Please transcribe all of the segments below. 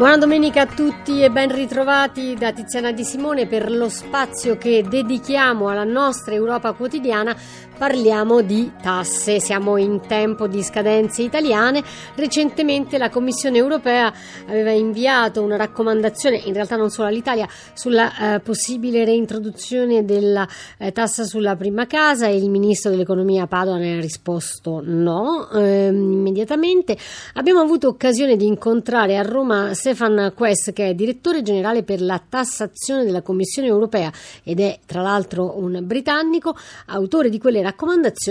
Buona domenica a tutti e ben ritrovati da Tiziana Di Simone per lo spazio che dedichiamo alla nostra Europa quotidiana. Parliamo di tasse, siamo in tempo di scadenze italiane. Recentemente la Commissione europea aveva inviato una raccomandazione, in realtà non solo all'Italia, sulla eh, possibile reintroduzione della eh, tassa sulla prima casa e il ministro dell'economia Padoan ha risposto no eh, immediatamente. Abbiamo avuto occasione di incontrare a Roma Stefan Quest, che è direttore generale per la tassazione della Commissione europea ed è tra l'altro un britannico, autore di quelle raccomandazioni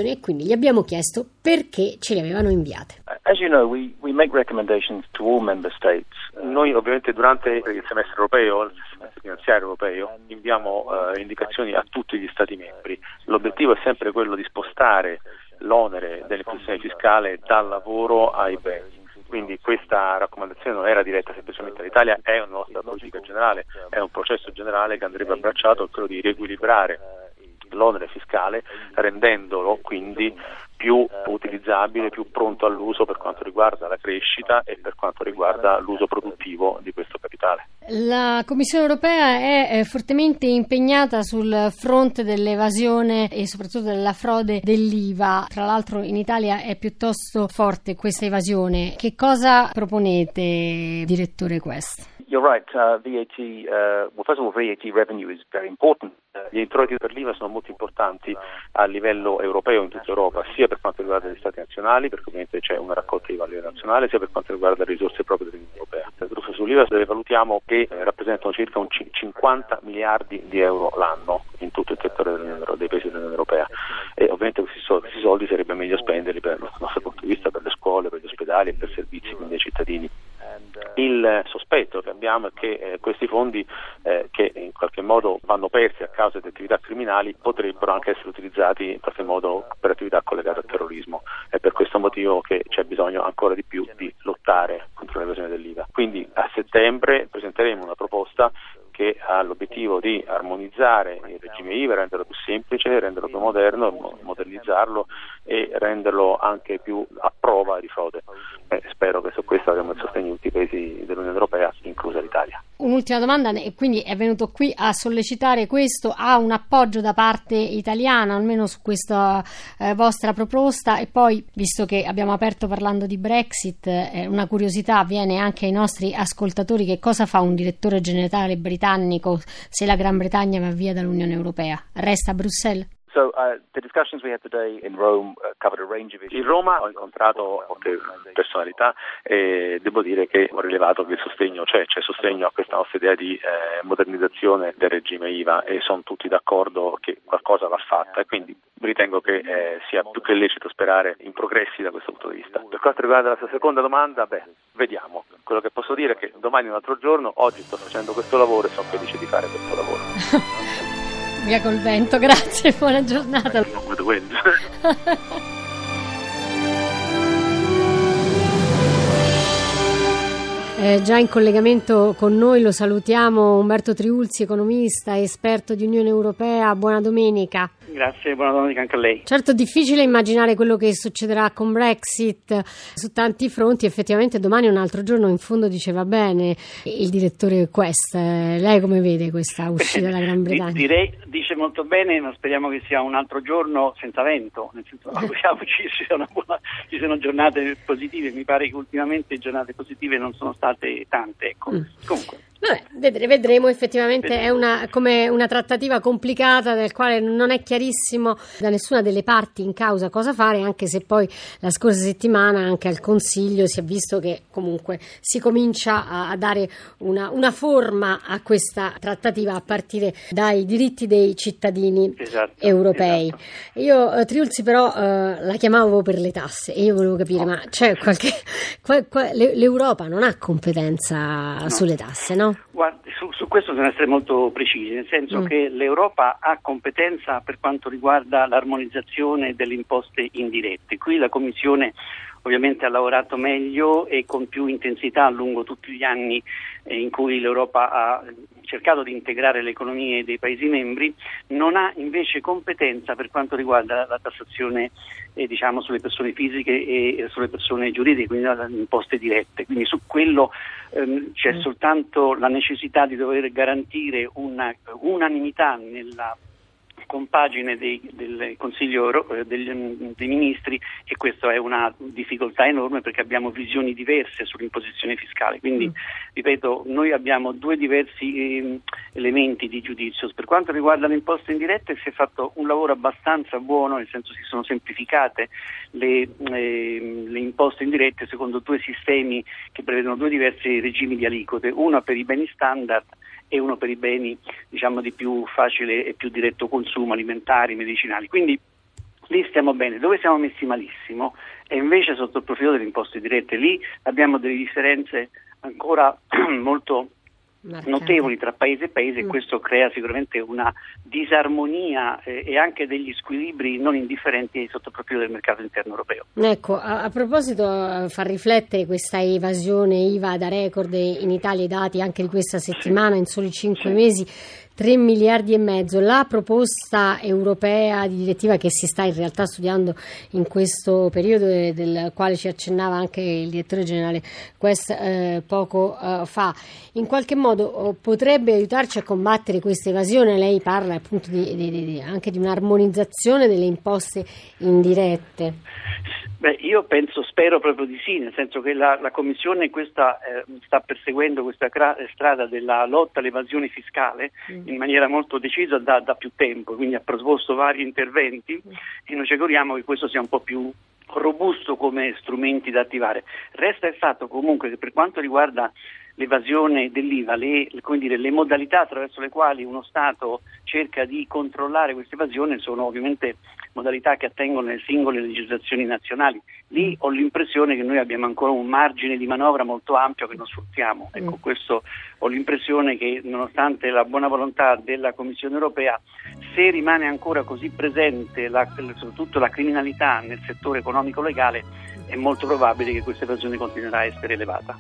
e quindi gli abbiamo chiesto perché ce le avevano inviate. As you know, we, we make recommendations to all member states. Noi ovviamente durante il semestre europeo, il semestre finanziario europeo, inviamo uh, indicazioni a tutti gli Stati membri. L'obiettivo è sempre quello di spostare l'onere dell'imposizione fiscale dal lavoro ai beni quindi questa raccomandazione non era diretta semplicemente all'Italia, è una nostra politica generale, è un processo generale che andrebbe abbracciato, quello di riequilibrare l'onere fiscale rendendolo quindi più utilizzabile, più pronto all'uso per quanto riguarda la crescita e per quanto riguarda l'uso produttivo di questo capitale. La Commissione europea è fortemente impegnata sul fronte dell'evasione e soprattutto della frode dell'IVA. Tra l'altro in Italia è piuttosto forte questa evasione. Che cosa proponete, direttore Quest? You're right. Uh, VAT, uh, well, first of all, VAT revenue is very important. Gli introiti per l'IVA sono molto importanti a livello europeo in tutta Europa, sia per quanto riguarda gli Stati nazionali, perché ovviamente c'è una raccolta di valore nazionale, sia per quanto riguarda le risorse proprie dell'Unione Europea. Le truffe sull'IVA valutiamo che eh, rappresentano circa un c- 50 miliardi di euro l'anno in tutto il territorio dei paesi dell'Unione Europea e ovviamente questi soldi, questi soldi sarebbe meglio spenderli per, dal nostro punto di vista per le scuole, per gli ospedali e per servizi quindi ai cittadini. Il sospetto che abbiamo è che eh, questi fondi eh, che in qualche modo vanno persi a causa di attività criminali potrebbero anche essere utilizzati in qualche modo per attività collegate al terrorismo. È per questo motivo che c'è bisogno ancora di più di lottare contro l'evasione dell'IVA. Quindi a settembre presenteremo una proposta che ha l'obiettivo di armonizzare il regime IVA, renderlo più semplice, renderlo più moderno, modernizzarlo e renderlo anche più a prova di frode. Eh, spero che su questo di tutti i paesi dell'Unione Europea. Un'ultima domanda, e quindi è venuto qui a sollecitare questo, ha un appoggio da parte italiana, almeno su questa eh, vostra proposta e poi, visto che abbiamo aperto parlando di Brexit, eh, una curiosità viene anche ai nostri ascoltatori, che cosa fa un direttore generale britannico se la Gran Bretagna va via dall'Unione Europea? Resta a Bruxelles? So, uh, in Roma ho incontrato molte personalità e devo dire che ho rilevato che il sostegno c'è, c'è sostegno a questa nostra idea di eh, modernizzazione del regime IVA e sono tutti d'accordo che qualcosa va fatta e quindi ritengo che eh, sia più che lecito sperare in progressi da questo punto di vista. Per quanto riguarda la sua seconda domanda, beh, vediamo. Quello che posso dire è che domani è un altro giorno, oggi sto facendo questo lavoro e sono felice di fare questo lavoro. Via col vento, grazie, buona giornata. Eh, già in collegamento con noi lo salutiamo Umberto Triulzi, economista, esperto di Unione Europea. Buona domenica. Grazie, buona domenica anche a lei. Certo, difficile immaginare quello che succederà con Brexit su tanti fronti. Effettivamente domani un altro giorno, in fondo diceva bene il direttore Quest. Lei come vede questa uscita dalla Gran Bretagna? Direi, dice molto bene, ma speriamo che sia un altro giorno senza vento, nel senso auguriamoci ci siano, ci siano giornate positive. Mi pare che ultimamente giornate positive non sono state tante. Ecco. Mm. Comunque. Vabbè, vedremo, effettivamente vedremo. è una, come una trattativa complicata del quale non è chiarissimo da nessuna delle parti in causa cosa fare, anche se poi la scorsa settimana anche al Consiglio si è visto che comunque si comincia a, a dare una, una, forma a questa trattativa a partire dai diritti dei cittadini esatto, europei. Esatto. Io eh, Triulzi però eh, la chiamavo per le tasse e io volevo capire, no. ma c'è qualche... Qual, qual, l'Europa non ha competenza no. sulle tasse, no? Guardi, su, su, questo bisogna essere molto precisi, nel senso mm. che l'Europa ha competenza per quanto riguarda l'armonizzazione delle imposte indirette. Qui la Commissione ovviamente ha lavorato meglio e con più intensità lungo tutti gli anni eh, in cui l'Europa ha cercato di integrare le economie dei Paesi membri, non ha invece competenza per quanto riguarda la tassazione eh, diciamo, sulle persone fisiche e sulle persone giuridiche, quindi le imposte dirette. Quindi su quello ehm, c'è mm. soltanto la necessità di dover garantire una unanimità nella compagine dei, del Consiglio eh, degli, dei Ministri e questa è una difficoltà enorme perché abbiamo visioni diverse sull'imposizione fiscale. Quindi, mm. ripeto, noi abbiamo due diversi eh, elementi di giudizio. Per quanto riguarda le imposte indirette si è fatto un lavoro abbastanza buono, nel senso si sono semplificate le, eh, le imposte indirette secondo due sistemi che prevedono due diversi regimi di aliquote, uno per i beni standard e uno per i beni diciamo, di più facile e più diretto consumo, alimentari, medicinali. Quindi lì stiamo bene. Dove siamo messi malissimo è invece sotto il profilo delle imposte dirette. Lì abbiamo delle differenze ancora molto Marcate. notevoli tra paese e paese e mm. questo crea sicuramente una disarmonia eh, e anche degli squilibri non indifferenti sotto il profilo del mercato interno europeo. Ecco, a, a proposito eh, fa riflettere questa evasione IVA da record in Italia i dati anche di questa settimana sì. in soli cinque sì. mesi 3 miliardi e mezzo. La proposta europea di direttiva che si sta in realtà studiando in questo periodo e del quale ci accennava anche il direttore generale Quest eh, poco eh, fa, in qualche modo oh, potrebbe aiutarci a combattere questa evasione? Lei parla appunto di, di, di, anche di un'armonizzazione delle imposte indirette. Beh, io penso, spero proprio di sì, nel senso che la, la Commissione questa, eh, sta perseguendo questa cra- strada della lotta all'evasione fiscale mm. in maniera molto decisa da, da, più tempo, quindi ha proposto vari interventi mm. e noi ci auguriamo che questo sia un po' più robusto come strumenti da attivare. Resta il fatto comunque che per quanto riguarda l'evasione dell'IVA, le, dire, le, modalità attraverso le quali uno Stato cerca di controllare questa evasione sono ovviamente modalità che attengono alle singole legislazioni nazionali. Lì ho l'impressione che noi abbiamo ancora un margine di manovra molto ampio che non sfruttiamo. Ecco, mm. questo ho l'impressione che nonostante la buona volontà della Commissione europea, se rimane ancora così presente la, soprattutto la criminalità nel settore economico legale, è molto probabile che questa evasione continuerà a essere elevata.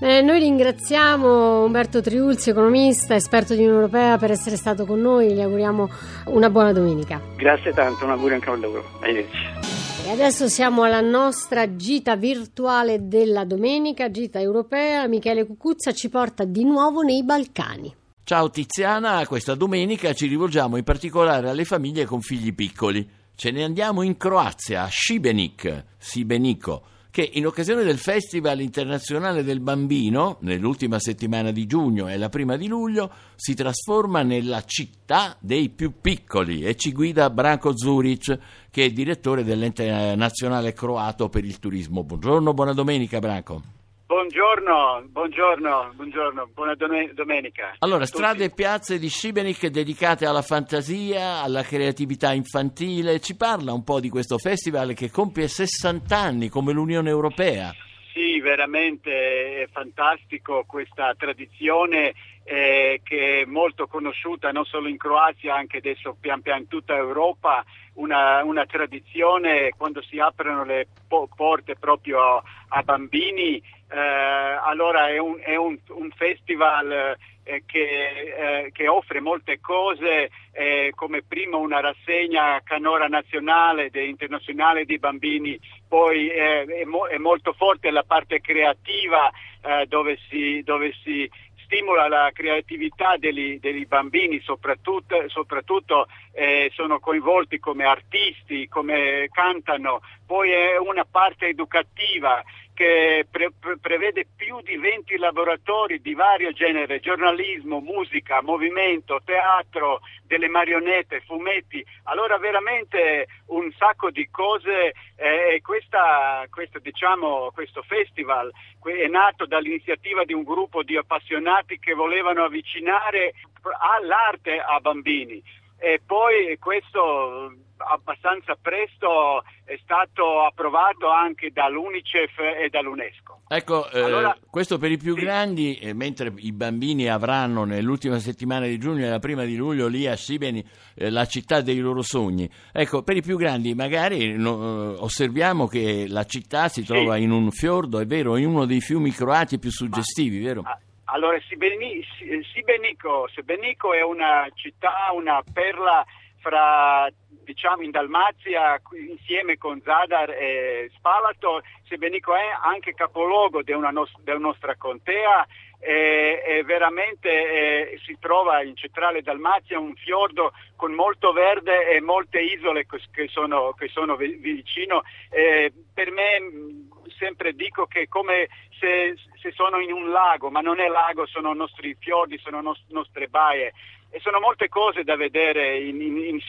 Eh, noi ringraziamo Umberto Triulzi, economista, esperto di Unione Europea, per essere stato con noi. Gli auguriamo una buona domenica. Grazie tanto, un augurio anche a loro. Arrivederci. E adesso siamo alla nostra gita virtuale della domenica, gita europea. Michele Cucuzza ci porta di nuovo nei Balcani. Ciao Tiziana, questa domenica ci rivolgiamo in particolare alle famiglie con figli piccoli. Ce ne andiamo in Croazia, a Šibenik, Sibenico che in occasione del Festival internazionale del bambino, nell'ultima settimana di giugno e la prima di luglio, si trasforma nella città dei più piccoli e ci guida Branko Zuric, che è direttore dell'ente nazionale croato per il turismo. Buongiorno, buona domenica Branko. Buongiorno, buongiorno, buongiorno, buona domenica. Allora, strade e piazze di Šibenik dedicate alla fantasia, alla creatività infantile. Ci parla un po' di questo festival che compie 60 anni come l'Unione Europea. Sì, veramente è fantastico questa tradizione eh, che è molto conosciuta non solo in Croazia, anche adesso pian piano in tutta Europa, una, una tradizione quando si aprono le po- porte proprio a, a bambini eh, allora è un, è un, un festival eh, che, eh, che, offre molte cose, eh, come prima una rassegna canora nazionale e internazionale di bambini, poi è, mo- è, molto forte la parte creativa eh, dove si, dove si stimola la creatività degli, degli bambini, soprattutto, soprattutto eh, sono coinvolti come artisti, come cantano, poi è una parte educativa che pre- pre- prevede più di 20 laboratori di vario genere, giornalismo, musica, movimento, teatro, delle marionette, fumetti, allora veramente un sacco di cose eh, questa, questa, diciamo, questo festival è nato dall'iniziativa di un gruppo di appassionati che volevano avvicinare all'arte a bambini. E poi questo abbastanza presto è stato approvato anche dall'UNICEF e dall'UNESCO. Ecco, eh, allora, questo per i più sì. grandi, eh, mentre i bambini avranno nell'ultima settimana di giugno e la prima di luglio lì a Sibeni eh, la città dei loro sogni. Ecco, per i più grandi magari no, eh, osserviamo che la città si trova sì. in un fiordo, è vero, in uno dei fiumi croati più suggestivi, Ma, vero? Allora, Sibenico, Sibenico è una città, una perla fra diciamo in Dalmazia insieme con Zadar e Spalato, Sebenico è anche capoluogo della nostra contea e, e veramente eh, si trova in centrale Dalmazia un fiordo con molto verde e molte isole che sono, che sono vicino. Eh, per me sempre dico che è come se, se, sono in un lago, ma non è lago, sono nostri fiordi, sono nos- nostre baie e sono molte cose da vedere in, in, in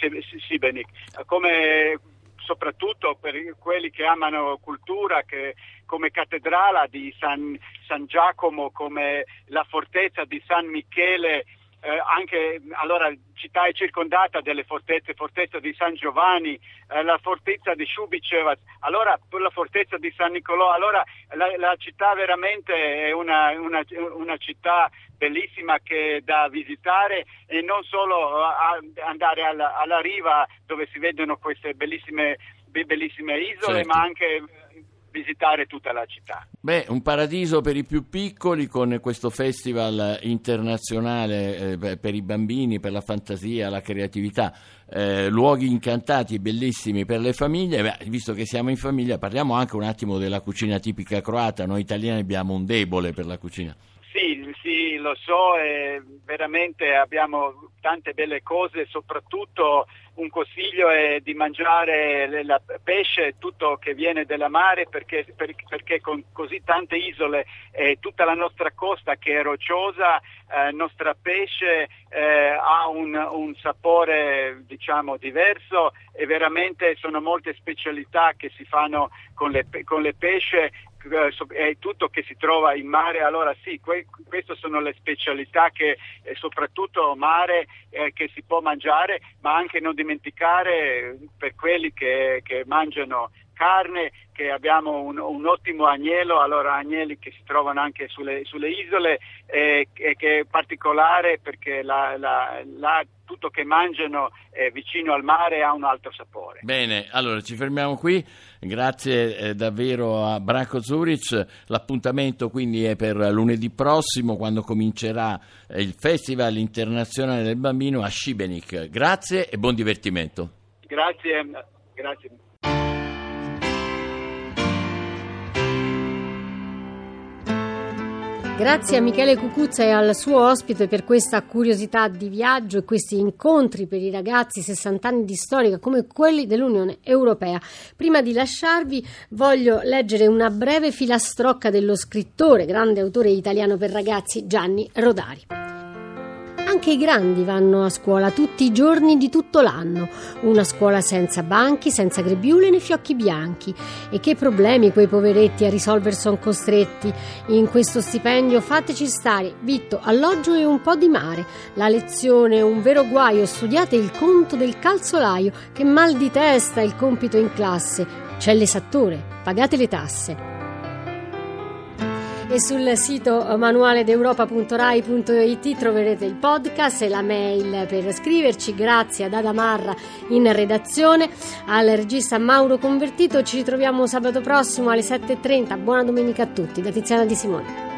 Sibenik, come soprattutto per quelli che amano cultura, che, come cattedrale di San, San, Giacomo, come la fortezza di San Michele, eh, anche allora città è circondata dalle fortezze, fortezza di San Giovanni, eh, la fortezza di Shubicevac, allora la fortezza di San Nicolò, allora la, la città veramente è una, una, una, città bellissima che da visitare e non solo a, andare alla, alla, riva dove si vedono queste bellissime, bellissime isole, certo. ma anche visitare tutta la città. Beh, un paradiso per i più piccoli con questo festival internazionale eh, per i bambini, per la fantasia, la creatività, eh, luoghi incantati e bellissimi per le famiglie. Beh, visto che siamo in famiglia, parliamo anche un attimo della cucina tipica croata. Noi italiani abbiamo un debole per la cucina. Sì, sì, lo so, veramente abbiamo tante belle cose, soprattutto un consiglio è di mangiare il pesce, tutto che viene dalla mare, perché, perché con così tante isole e tutta la nostra costa che è rocciosa, eh, il nostro pesce eh, ha un, un, sapore diciamo diverso e veramente sono molte specialità che si fanno con le, con le pesce è eh, tutto che si trova in mare, allora sì, que- queste sono le specialità che eh, soprattutto mare eh, che si può mangiare, ma anche non dimenticare per quelli che, che mangiano carne, che abbiamo un, un, ottimo agnello, allora agnelli che si trovano anche sulle, sulle isole e, e, che è particolare perché la, la, la, tutto che mangiano eh, vicino al mare ha un altro sapore. Bene, allora ci fermiamo qui, grazie eh, davvero a Branco Zurich, l'appuntamento quindi è per lunedì prossimo quando comincerà eh, il Festival Internazionale del Bambino a Šibenik. Grazie e buon divertimento. Grazie, grazie. Grazie a Michele Cucuzza e al suo ospite per questa curiosità di viaggio e questi incontri per i ragazzi 60 anni di storia come quelli dell'Unione Europea. Prima di lasciarvi voglio leggere una breve filastrocca dello scrittore, grande autore italiano per ragazzi Gianni Rodari. Anche i grandi vanno a scuola tutti i giorni di tutto l'anno. Una scuola senza banchi, senza grebiule né fiocchi bianchi. E che problemi quei poveretti a risolvere sono costretti. In questo stipendio fateci stare vitto, alloggio e un po' di mare. La lezione è un vero guaio. Studiate il conto del calzolaio. Che mal di testa il compito in classe. C'è l'esattore. Pagate le tasse e sul sito manualedeuropa.rai.it troverete il podcast e la mail per scriverci. Grazie ad Adamarra in redazione, al regista Mauro Convertito. Ci ritroviamo sabato prossimo alle 7.30. Buona domenica a tutti da Tiziana Di Simone.